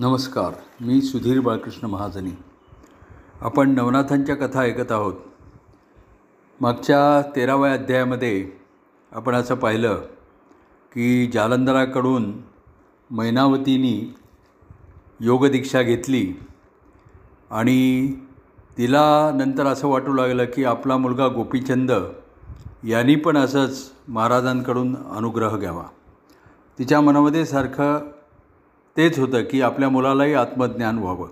नमस्कार मी सुधीर बाळकृष्ण महाजनी. आपण नवनाथांच्या कथा ऐकत आहोत. मागच्या तेराव्या अध्यायामध्ये आपण असं पाहिलं की जालंधराकडून मैनावतीनी योगदीक्षा घेतली आणि तिला नंतर असं वाटू लागलं की आपला मुलगा गोपीचंद यांनी पण असंच महाराजांकडून अनुग्रह घ्यावा. तिच्या मनामध्ये सारखं तेच होतं की आपल्या मुलालाही आत्मज्ञान व्हावं.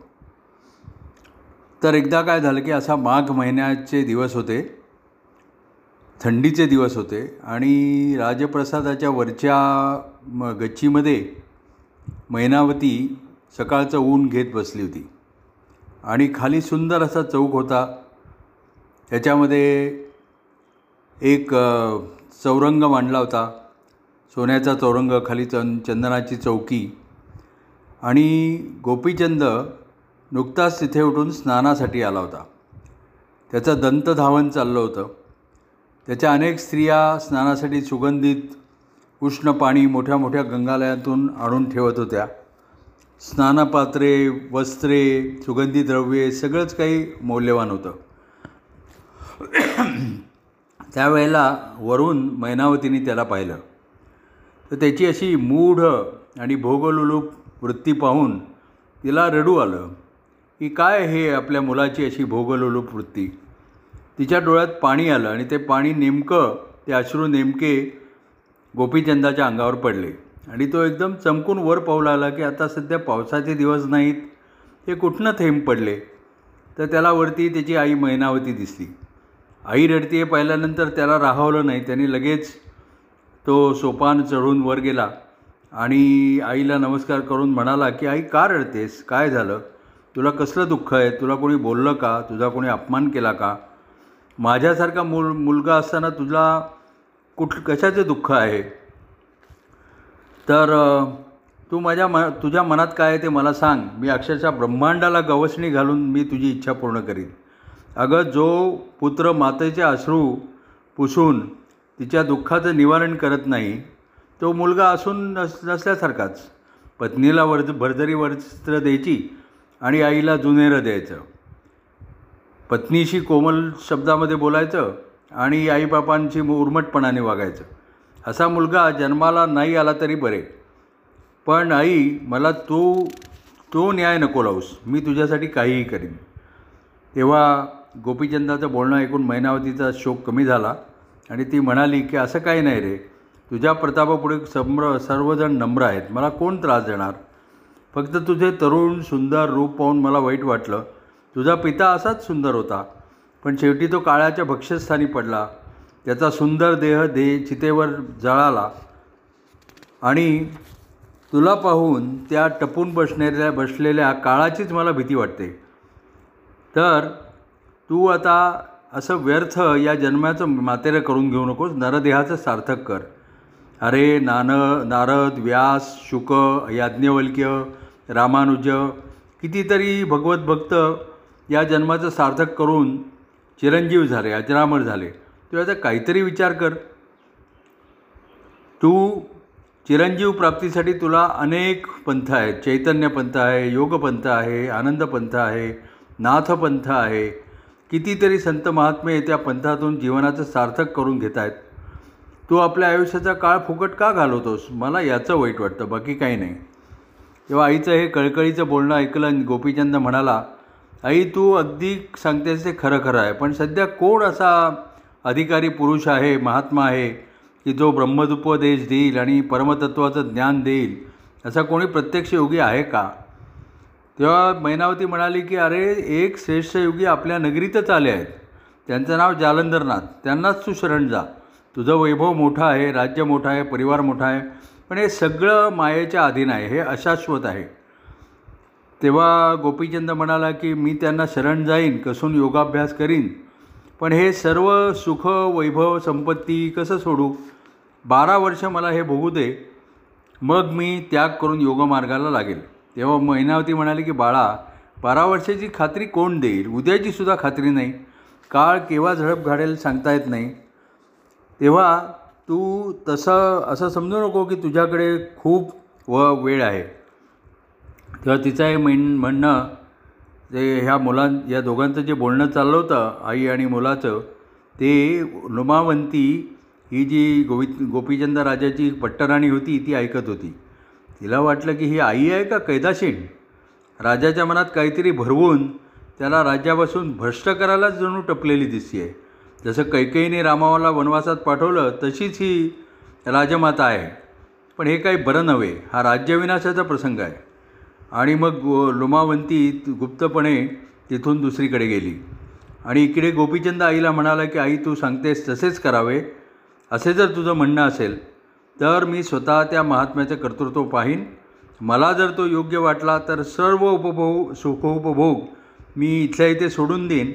तर एकदा काय झालं की असा माघ महिन्याचे दिवस होते थंडीचे दिवस होते आणि राजप्रसादाच्या वरच्या म गच्चीमध्ये मैनावती सकाळचं ऊन घेत बसली होती. आणि खाली सुंदर असा चौक होता. त्याच्यामध्ये एक चौरंग मांडला होता. सोन्याचा चौरंग खाली चं चंदनाची चौकी. आणि गोपीचंद नुकताच तिथे उठून स्नानासाठी आला होता. त्याचं दंतधावन चाललं होतं. त्याच्या अनेक स्त्रिया स्नानासाठी सुगंधित उष्ण पाणी मोठ्या मोठ्या गंगालयातून आणून ठेवत होत्या. स्नानपात्रे वस्त्रे सुगंधी द्रव्ये सगळंच काही मौल्यवान होतं. त्यावेळेला वरून मैनावतीने त्याला पाहिलं. तर त्याची अशी मूढ आणि भोगलुलूप वृत्ती पाहून तिला रडू आलं की काय हे आपल्या मुलाची अशी भोगलोलूप वृत्ती? तिच्या डोळ्यात पाणी आलं आणि ते पाणी नेमकं ते अश्रू नेमके गोपीचंदाच्या अंगावर पडले आणि तो एकदम चमकून वर पाऊल आला की आता सध्या पावसाचे दिवस नाहीत हे कुठनं थेंब पडले? तर त्याला वरती त्याची आई मैनावती दिसली. आई रडतीये पाहिल्यानंतर त्याला राहवलं नाही त्याने लगेच तो सोपान चढून वर गेला. आणि आईला नमस्कार करून म्हणाला की आई का रडतेस? काय झालं? तुला कसलं दुःख आहे? तुला कोणी बोललं का? तुझा कोणी अपमान केला का? माझ्यासारखा मुल मुलगा असताना तुझा कुठ कशाचं दुःख आहे? तर तू माझ्या म तुझ्या मनात काय आहे ते मला सांग. मी अक्षरशः ब्रह्मांडाला गवसणी घालून मी तुझी इच्छा पूर्ण करीन. अगं जो पुत्र मातेचे अश्रू पुसून तिच्या दुःखाचं निवारण करत नाही तो मुलगा असून नस नसल्यासारखाच. पत्नीला वर्ज भरदरी वस्त्र द्यायची आणि आईला जुनेरं द्यायचं. पत्नीशी कोमल शब्दामध्ये बोलायचं आणि आईबापांशी उर्मटपणाने वागायचं. असा मुलगा जन्माला नाही आला तरी बरे. पण आई मला तो तो न्याय नको लावूस. मी तुझ्यासाठी काहीही करीन. तेव्हा गोपीचंदाचं बोलणं ऐकून मैनावतीचा शोक कमी झाला आणि ती म्हणाली की असं काही नाही रे. तुझ्या प्रतापापुढे सम्र सर्वजण नम्र आहेत. मला कोण त्रास देणार? फक्त तुझे तरुण सुंदर रूप पाहून मला वाईट वाटलं. तुझा पिता असाच सुंदर होता पण शेवटी तो काळाच्या भक्ष्यस्थानी पडला. त्याचा सुंदर देह दे चितेवर जळाला. आणि तुला पाहून त्या टपून बसणाऱ्या बसलेल्या काळाचीच मला भीती वाटते. तर तू आता असं व्यर्थ या जन्माचं मातेरं करून घेऊ नकोस. नरदेहाचं सार्थक कर. अरे नान नारद व्यास शुक याज्ञवल्क्य रामानुज कितीतरी भगवत भक्त या जन्माचं सार्थक करून चिरंजीव झाले अजरामर झाले. तू याचा काहीतरी विचार कर. तू चिरंजीव प्राप्तीसाठी तुला अनेक पंथ आहेत. चैतन्य पंथ आहे योगपंथ आहे आनंद पंथ आहे नाथ पंथ आहे. कितीतरी संत महात्मे त्या पंथातून जीवनाचं सार्थक करून घेत आहेत तू आपल्या आयुष्याचा काळ फुकट का घालवतोस? मला याचं वाईट वाटतं बाकी काही नाही. तेव्हा आईचं हे कळकळीचं बोलणं ऐकलं गोपीचंद म्हणाला आई तू अगदी सांगतेस ते खरं खरं आहे पण सध्या कोण असा अधिकारी पुरुष आहे महात्मा आहे की जो ब्रह्मदुपदेश देईल आणि परमतत्वाचं ज्ञान देईल? असा कोणी प्रत्यक्ष योगी आहे का? तेव्हा मैनावती म्हणाली की अरे एक श्रेष्ठ योगी आपल्या नगरीतच आले आहेत. त्यांचं नाव जालंधरनाथ. त्यांनाच तू शरण जा. तुझं वैभव मोठं आहे राज्य मोठं आहे परिवार मोठा आहे पण हे सगळं मायेच्या अधीन आहे हे अशाश्वत आहे. तेव्हा गोपीचंद म्हणाला की मी त्यांना शरण जाईन कसून योगाभ्यास करीन? पण हे सर्व सुख वैभव संपत्ती कसं सोडू? बारा वर्ष मला हे भोगू दे. मग मी त्याग करून योगमार्गाला लागेल. तेव्हा मैनावती म्हणाली की बाळा बारा वर्षाची खात्री कोण देईल? उद्याची सुद्धा खात्री नाही. काळ केव्हा झडप घाडेल सांगता येत नाही. तेव्हा तू तसं असं समजू नको की तुझ्याकडे खूप व वेळ आहे. तेव्हा तिचं हे म्हण म्हणणं जे ह्या मुलां या दोघांचं जे बोलणं चाललं होतं आई आणि मुलाचं ते नुमावंती ही जी गोवि गोपीचंद राजाची पट्टराणी होती ती ऐकत होती. तिला वाटलं की ही आई आहे का कैदाशीण? राजाच्या मनात काहीतरी भरवून त्याला राज्यापासून भ्रष्ट करायलाच जणू टपलेली दिसते आहे जसं कैकेयीने रामावाला वनवासात पाठवलं तशीच ही राजमाता आहे. पण हे काही बरं नव्हे. हा राज्यविनाशाचा प्रसंग आहे. आणि मग लोमावंती गुप्तपणे तिथून दुसरीकडे गेली. आणि इकडे गोपीचंद आईला म्हणाला की आई तू सांगतेस तसेच करावे. असे जर तुझं म्हणणं असेल तर मी स्वतः त्या महात्म्याचं कर्तृत्व पाहीन. मला जर तो योग्य वाटला तर सर्व उपभोग सुखोपभोग मी इथल्या इथे सोडून देईन.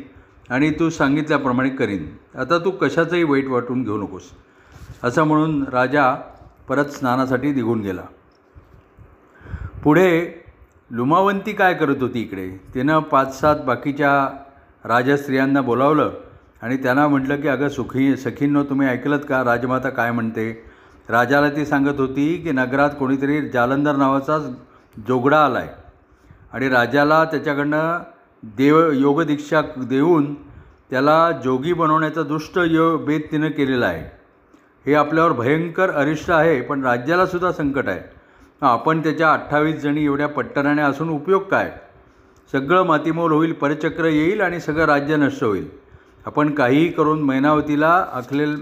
आणि तू सांगितल्याप्रमाणे करीन. आता तू कशाचंही वाईट वाटून घेऊ नकोस. असं म्हणून राजा परत स्नानासाठी निघून गेला. पुढे लुमावंती काय करत होती इकडे? तिनं पाच सात बाकीच्या राजस्त्रियांना बोलावलं आणि त्यांना म्हटलं की अगं सुखी सखींनो तुम्ही ऐकलत का? राजमाता काय म्हणते? राजाला ती सांगत होती की नगरात कोणीतरी जालंधर नावाचाच जोगडा आला आहे आणि राजाला त्याच्याकडनं देव योगदीक्षा देऊन त्याला जोगी बनवण्याचा दुष्ट यो बेत तिनं केलेला आहे. हे आपल्यावर भयंकर अरिष्ट आहे पण राज्यालासुद्धा संकट आहे. आपण त्याच्या अठ्ठावीस जणी एवढ्या पट्टराण्या असून उपयोग काय? सगळं मातीमोल होईल परचक्र येईल आणि सगळं राज्य नष्ट होईल. आपण काहीही करून मैनावतीला आखलेल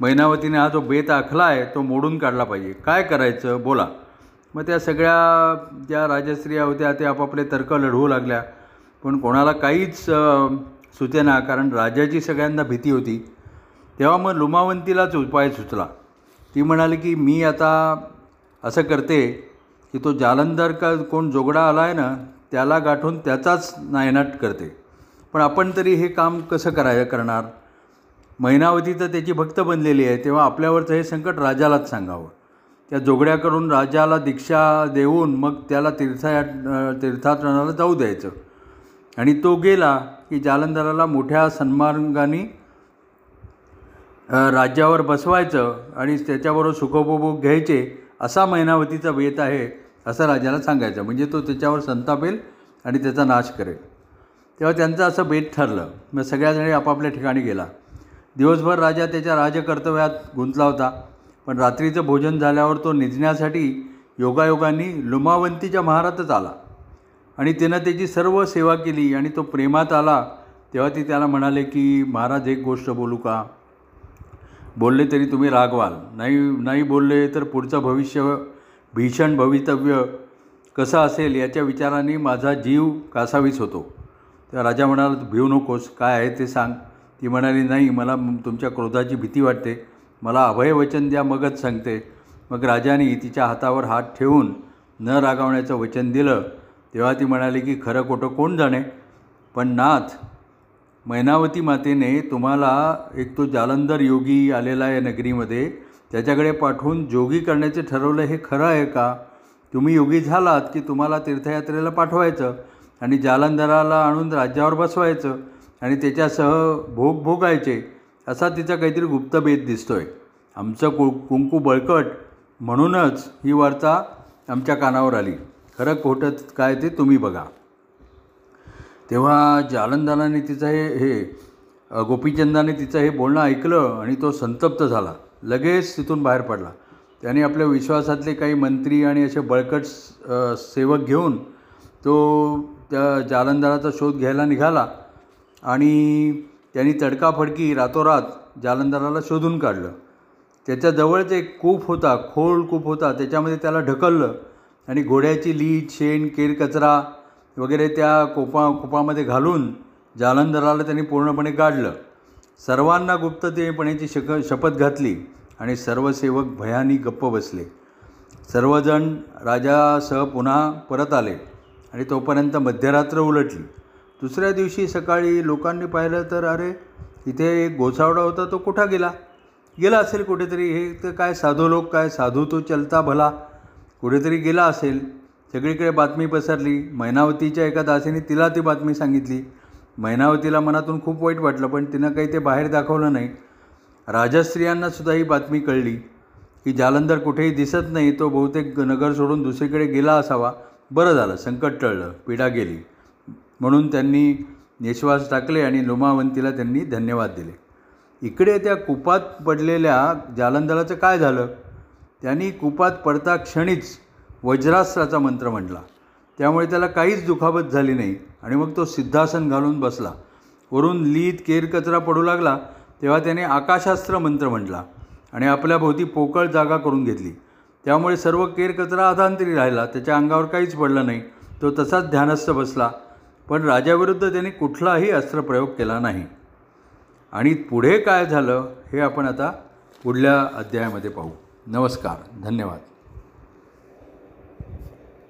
मैनावतीने हा जो बेत आखला आहे तो मोडून काढला पाहिजे. काय करायचं? बोला. मग त्या सगळ्या ज्या राजस्त्रिया होत्या त्या आपापले तर्क लढवू लागल्या. पण कोणाला काहीच सुचेना कारण राजाची सगळ्यांना भीती होती. तेव्हा मग लुमावंतीलाच उपाय सुचला. ती म्हणाली की मी आता असं करते की तो जालंधर का कोण जोगडा आला आहे ना त्याला गाठून त्याचाच नायनाट करते. पण आपण तरी हे काम कसं करायचं करणार? महिनावती तर त्याची भक्त बनलेली आहे तेव्हा आपल्यावरचं हे संकट राजालाच सांगावं. त्या जोगड्याकडून राजाला दीक्षा देऊन मग त्याला तीर्था तीर्थाटनाला जाऊ द्यायचं. आणि तो गेला की जालंधराला मोठ्या सन्मार्गाने राज्यावर बसवायचं आणि त्याच्याबरोबर सुखोपभोग घ्यायचे असा मैनावतीचा वेत आहे असं राजाला सांगायचं. म्हणजे तो त्याच्यावर संतापेल आणि त्याचा नाश करेल. तेव्हा त्यांचं असं बेत ठरलं. मग सगळ्याजणी आपापल्या ठिकाणी गेला. दिवसभर राजा त्याच्या राजकर्तव्यात गुंतला होता. पण रात्रीचं भोजन झाल्यावर तो निजण्यासाठी योगायोगांनी लुमावंतीच्या महारातच आला. आणि तिनं त्याची सर्व सेवा केली आणि तो प्रेमात आला तेव्हा ती त्याला म्हणाले की महाराज एक गोष्ट बोलू का? बोलले तरी तुम्ही रागवाल. नाही नाही बोलले तर पुढचं भविष्य भीषण भवितव्य कसं असेल याच्या विचाराने माझा जीव कासावीस होतो. त्या राजा म्हणाला भिवू नकोस काय आहे ते सांग. ती म्हणाली नाही मला तुमच्या क्रोधाची भीती वाटते. मला अभयवचन द्या मगच सांगते. मग राजाने तिच्या हातावर हात ठेवून न रागावण्याचं वचन दिलं. तेव्हा ती म्हणाली की खरं खोटं कोण जाणे? पण नाथ मैनावती मातेने तुम्हाला एक तो जालंधर योगी आलेला आहे नगरीमध्ये त्याच्याकडे पाठवून जोगी करण्याचे ठरवलं हे खरं आहे का? तुम्ही योगी झालात की तुम्हाला तीर्थयात्रेला पाठवायचं आणि जालंधराला आणून राज्यावर बसवायचं आणि त्याच्यासह भोग भोगायचे असा तिचा काहीतरी गुप्तभेद दिसतो आहे आमचं कु कुंकू बळकट म्हणूनच ही वार्ता आमच्या कानावर आली. खरं खोटं काय ते तुम्ही बघा. तेव्हा जालंदालाने तिचं हे हे गोपीचंदाने तिचं हे बोलणं ऐकलं आणि तो संतप्त झाला. लगेच तिथून बाहेर पडला. त्याने आपल्या विश्वासातले काही मंत्री आणि असे बळकट सेवक घेऊन तो त्या जालंधराचा शोध घ्यायला निघाला आणि त्यांनी तडकाफडकी रातोरात जालंधराला शोधून काढलं. त्याच्याजवळच एक कूप होता खोल कूप होता त्याच्यामध्ये त्याला ढकललं. आणि घोड्याची लीज शेण केर कचरा वगैरे त्या कोपा कुपामध्ये घालून जालंधराला त्यांनी पूर्णपणे काढलं सर्वांना गुप्ततेपणेची शक शपथ घातली आणि सर्व सेवक भयानी गप्प बसले. सर्वजण राजासह पुन्हा परत आले आणि तोपर्यंत मध्यरात्र उलटली. दुसऱ्या दिवशी सकाळी लोकांनी पाहिलं तर अरे इथे एक गोसावडा होता तो कुठं गेला? गेला असेल कुठेतरी हे तर काय साधू लोक काय साधू तो चलता भला. कुठेतरी गेला असेल. सगळीकडे बातमी पसरली. मैनावतीच्या एका दासीने तिला ती बातमी सांगितली. मैनावतीला मनातून खूप वाईट वाटलं पण तिनं काही ते बाहेर दाखवलं नाही. राजस्त्रियांनासुद्धा ही बातमी कळली की जालंधर कुठेही दिसत नाही तो बहुतेक नगर सोडून दुसरीकडे गेला असावा. बरं झालं संकट टळलं पीडा गेली. म्हणून त्यांनी निश्वास टाकले आणि लोमावंतीला त्यांनी धन्यवाद दिले. इकडे त्या कुपात पडलेल्या जालंधराचं काय झालं? त्यांनी कुपात पडता क्षणीच वज्रास्त्राचा मंत्र म्हटला त्यामुळे त्याला काहीच दुखापत झाली नाही आणि मग तो सिद्धासन घालून बसला. वरून लीत केर कचरा पडू लागला तेव्हा त्याने आकाशास्त्र मंत्र म्हटला आणि आपल्याभोवती पोकळ जागा करून घेतली. त्यामुळे सर्व केर कचरा अधांतरी राहिला त्याच्या अंगावर काहीच पडलं नाही. तो तसाच ध्यानस्थ बसला पण राजाविरुद्ध त्याने कुठलाही अस्त्रप्रयोग केला नाही. आणि पुढे काय झालं हे आपण आता पुढल्या अध्यायामध्ये पाहू. नमस्कार धन्यवाद.